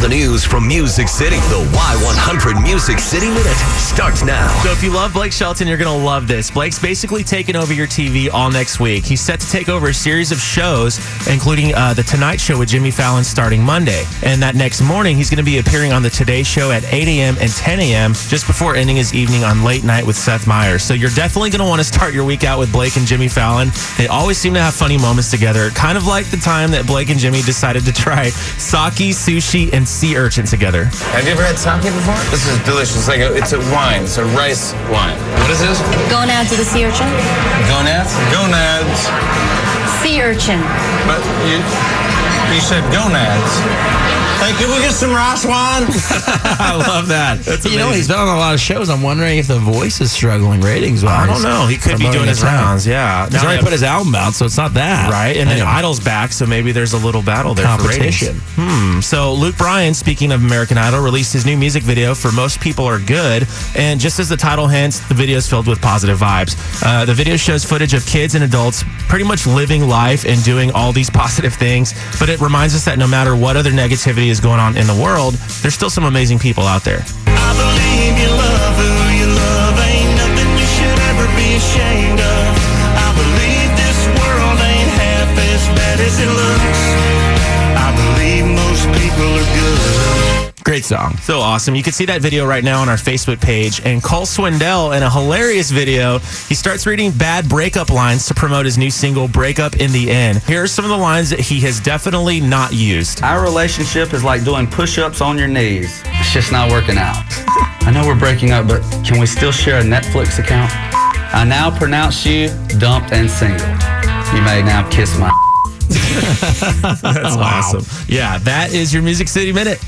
the news from Music City. The Y100 Music City Minute starts now. So if you love Blake Shelton, you're going to love this. Blake's basically taking over your TV all next week. He's set to take over a series of shows, including uh, The Tonight Show with Jimmy Fallon starting Monday. And that next morning, he's going to be appearing on The Today Show at 8 a.m. and 10 a.m. just before ending his evening on Late Night with Seth Meyers. So you're definitely going to want to start your week out with Blake and Jimmy Fallon. They always seem to have funny moments together, kind of like the time that Blake and Jimmy decided to try sake, sushi, and sea urchin together. Have you ever had sake before? This is delicious. It's like a, it's a wine. It's a rice wine. What is this? Gonads of the sea urchin. Gonads? Gonads. Sea urchin. But you, you said gonads. Hey, can we get some rice wine? I love that. That's You know, amazing. he's been on a lot of shows. I'm wondering if the voice is struggling ratings wise. I don't know. He could be doing his rounds. Yeah. He's Now already put his album out, so it's not that. right? And then Anyway. Idol's back, so maybe there's a little battle there Competition. for ratings. Hmm. So Luke Bryan, speaking of American Idol, released his new music video for "Most People Are Good," and just as the title hints, the video is filled with positive vibes. Uh, the video shows footage of kids and adults pretty much living life and doing all these positive things, but it reminds us that no matter what other negativity is going on in the world, there's still some amazing people out there. Great song. So awesome. You can see that video right now on our Facebook page. And Cole Swindell, in a hilarious video, he starts reading bad breakup lines to promote his new single, Breakup in the End. Here are some of the lines that he has definitely not used. Our relationship is like doing push ups on your knees. It's just not working out. I know we're breaking up, but can we still share a Netflix account? I now pronounce you dumped and single. You may now kiss my. That's awesome. Yeah, that is your Music City Minute.